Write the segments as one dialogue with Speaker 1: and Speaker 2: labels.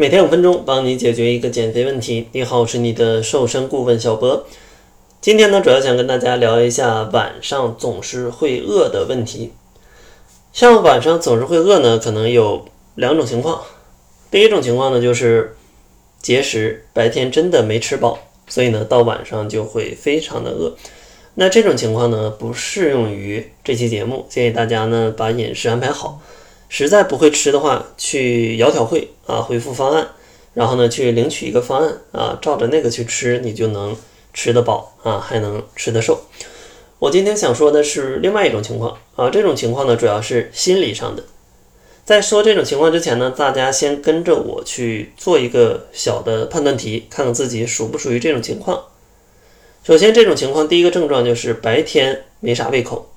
Speaker 1: 每天五分钟，帮你解决一个减肥问题。你好，我是你的瘦身顾问小博。今天呢，主要想跟大家聊一下晚上总是会饿的问题。像晚上总是会饿呢，可能有两种情况。第一种情况呢，就是节食，白天真的没吃饱，所以呢，到晚上就会非常的饿。那这种情况呢，不适用于这期节目，建议大家呢把饮食安排好。实在不会吃的话，去窈窕会啊回复方案，然后呢去领取一个方案啊，照着那个去吃，你就能吃得饱啊，还能吃得瘦。我今天想说的是另外一种情况啊，这种情况呢主要是心理上的。在说这种情况之前呢，大家先跟着我去做一个小的判断题，看看自己属不属于这种情况。首先，这种情况第一个症状就是白天没啥胃口。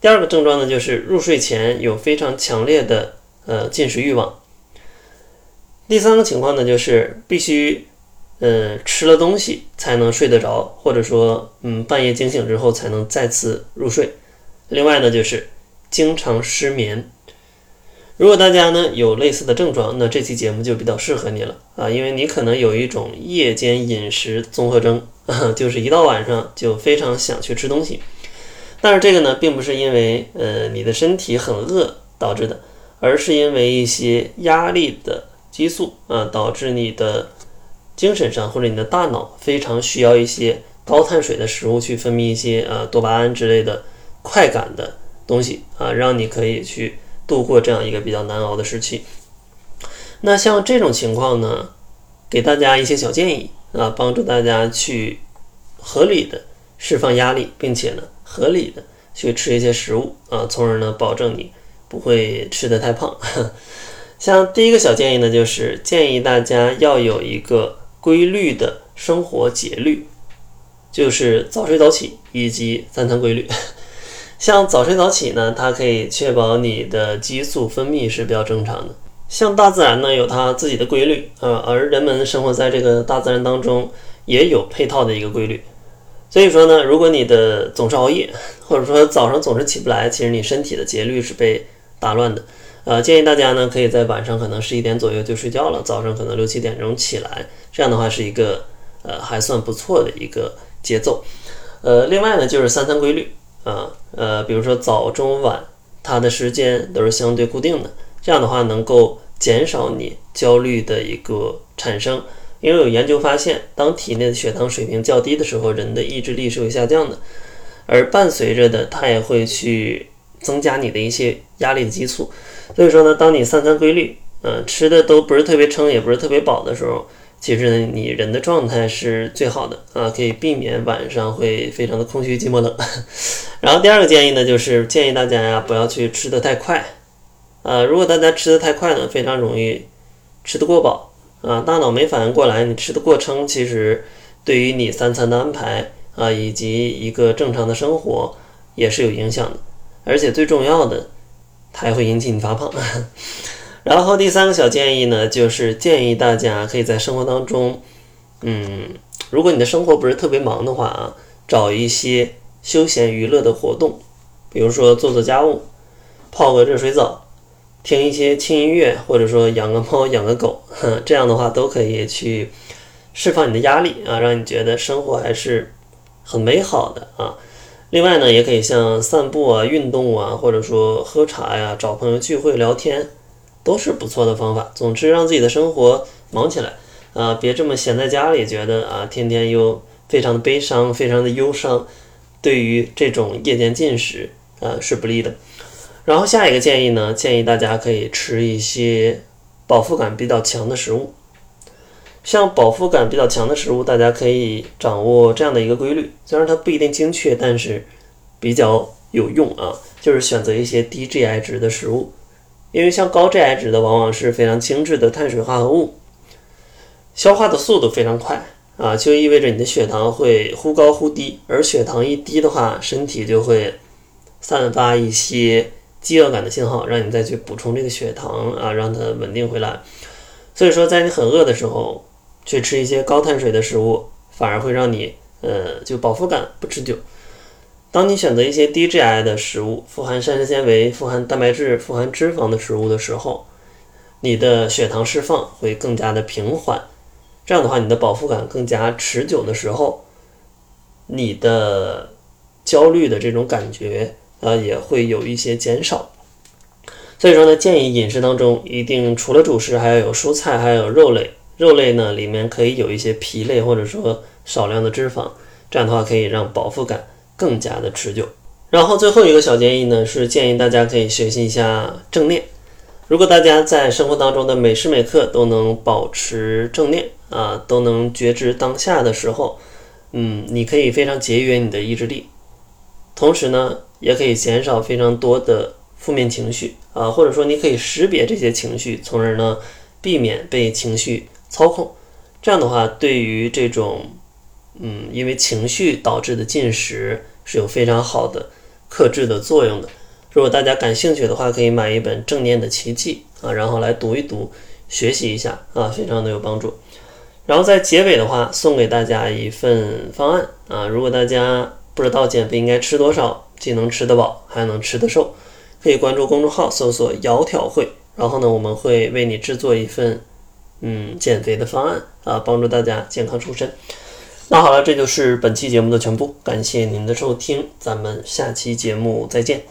Speaker 1: 第二个症状呢，就是入睡前有非常强烈的呃进食欲望。第三个情况呢，就是必须呃吃了东西才能睡得着，或者说嗯半夜惊醒之后才能再次入睡。另外呢，就是经常失眠。如果大家呢有类似的症状，那这期节目就比较适合你了啊，因为你可能有一种夜间饮食综合征，就是一到晚上就非常想去吃东西。但是这个呢，并不是因为呃你的身体很饿导致的，而是因为一些压力的激素啊，导致你的精神上或者你的大脑非常需要一些高碳水的食物去分泌一些呃多巴胺之类的快感的东西啊，让你可以去度过这样一个比较难熬的时期。那像这种情况呢，给大家一些小建议啊，帮助大家去合理的释放压力，并且呢。合理的去吃一些食物啊，从而呢保证你不会吃得太胖。像第一个小建议呢，就是建议大家要有一个规律的生活节律，就是早睡早起以及三餐规律。像早睡早起呢，它可以确保你的激素分泌是比较正常的。像大自然呢有它自己的规律啊，而人们生活在这个大自然当中也有配套的一个规律。所以说呢，如果你的总是熬夜，或者说早上总是起不来，其实你身体的节律是被打乱的。呃，建议大家呢，可以在晚上可能十一点左右就睡觉了，早上可能六七点钟起来，这样的话是一个呃还算不错的一个节奏。呃，另外呢就是三餐规律啊，呃，比如说早中晚，它的时间都是相对固定的，这样的话能够减少你焦虑的一个产生。因为有研究发现，当体内的血糖水平较低的时候，人的意志力是会下降的，而伴随着的，它也会去增加你的一些压力的激素。所以说呢，当你三餐规律，嗯，吃的都不是特别撑，也不是特别饱的时候，其实呢，你人的状态是最好的啊，可以避免晚上会非常的空虚、寂寞、冷。然后第二个建议呢，就是建议大家呀，不要去吃的太快，呃，如果大家吃的太快呢，非常容易吃得过饱。啊，大脑没反应过来，你吃的过撑，其实对于你三餐的安排啊，以及一个正常的生活也是有影响的。而且最重要的，它还会引起你发胖。然后第三个小建议呢，就是建议大家可以在生活当中，嗯，如果你的生活不是特别忙的话啊，找一些休闲娱乐的活动，比如说做做家务，泡个热水澡。听一些轻音乐，或者说养个猫、养个狗，这样的话都可以去释放你的压力啊，让你觉得生活还是很美好的啊。另外呢，也可以像散步啊、运动啊，或者说喝茶呀、找朋友聚会聊天，都是不错的方法。总之，让自己的生活忙起来啊，别这么闲在家里，觉得啊，天天又非常的悲伤、非常的忧伤，对于这种夜间进食啊是不利的。然后下一个建议呢，建议大家可以吃一些饱腹感比较强的食物。像饱腹感比较强的食物，大家可以掌握这样的一个规律，虽然它不一定精确，但是比较有用啊。就是选择一些低 GI 值的食物，因为像高 GI 值的往往是非常精致的碳水化合物，消化的速度非常快啊，就意味着你的血糖会忽高忽低，而血糖一低的话，身体就会散发一些。饥饿感的信号，让你再去补充这个血糖啊，让它稳定回来。所以说，在你很饿的时候，去吃一些高碳水的食物，反而会让你呃就饱腹感不持久。当你选择一些低 GI 的食物，富含膳食纤维、富含蛋白质、富含脂肪的食物的时候，你的血糖释放会更加的平缓。这样的话，你的饱腹感更加持久的时候，你的焦虑的这种感觉啊也会有一些减少。所以说呢，建议饮食当中一定除了主食，还要有蔬菜，还有肉类。肉类呢里面可以有一些皮类，或者说少量的脂肪，这样的话可以让饱腹感更加的持久。然后最后一个小建议呢，是建议大家可以学习一下正念。如果大家在生活当中的每时每刻都能保持正念啊，都能觉知当下的时候，嗯，你可以非常节约你的意志力，同时呢，也可以减少非常多的负面情绪啊，或者说你可以识别这些情绪，从而呢避免被情绪操控。这样的话，对于这种嗯因为情绪导致的进食是有非常好的克制的作用的。如果大家感兴趣的话，可以买一本《正念的奇迹》啊，然后来读一读，学习一下啊，非常的有帮助。然后在结尾的话，送给大家一份方案啊，如果大家不知道减肥应该吃多少，既能吃得饱，还能吃得瘦，可以关注公众号搜索“窈窕会”，然后呢，我们会为你制作一份嗯减肥的方案啊，帮助大家健康瘦身。那好了，这就是本期节目的全部，感谢您的收听，咱们下期节目再见。